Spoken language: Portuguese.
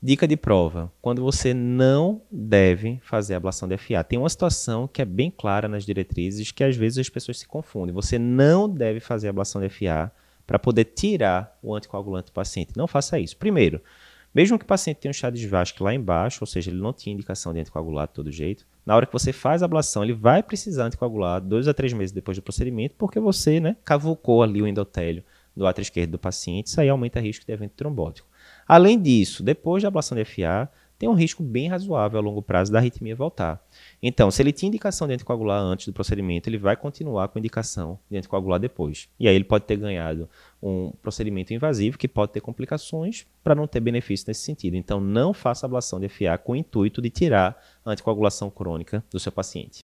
Dica de prova: quando você não deve fazer ablação de FA. Tem uma situação que é bem clara nas diretrizes que às vezes as pessoas se confundem. Você não deve fazer ablação de FA para poder tirar o anticoagulante do paciente. Não faça isso. Primeiro, mesmo que o paciente tenha um chá de Vasque lá embaixo, ou seja, ele não tinha indicação de anticoagular de todo jeito, na hora que você faz a ablação, ele vai precisar anticoagular dois a três meses depois do procedimento, porque você né, cavucou ali o endotélio do átrio esquerdo do paciente, isso aí aumenta o risco de evento trombótico. Além disso, depois da ablação de FA, tem um risco bem razoável a longo prazo da arritmia voltar. Então, se ele tinha indicação de anticoagular antes do procedimento, ele vai continuar com indicação de anticoagular depois. E aí ele pode ter ganhado um procedimento invasivo que pode ter complicações para não ter benefício nesse sentido. Então, não faça ablação de FA com o intuito de tirar a anticoagulação crônica do seu paciente.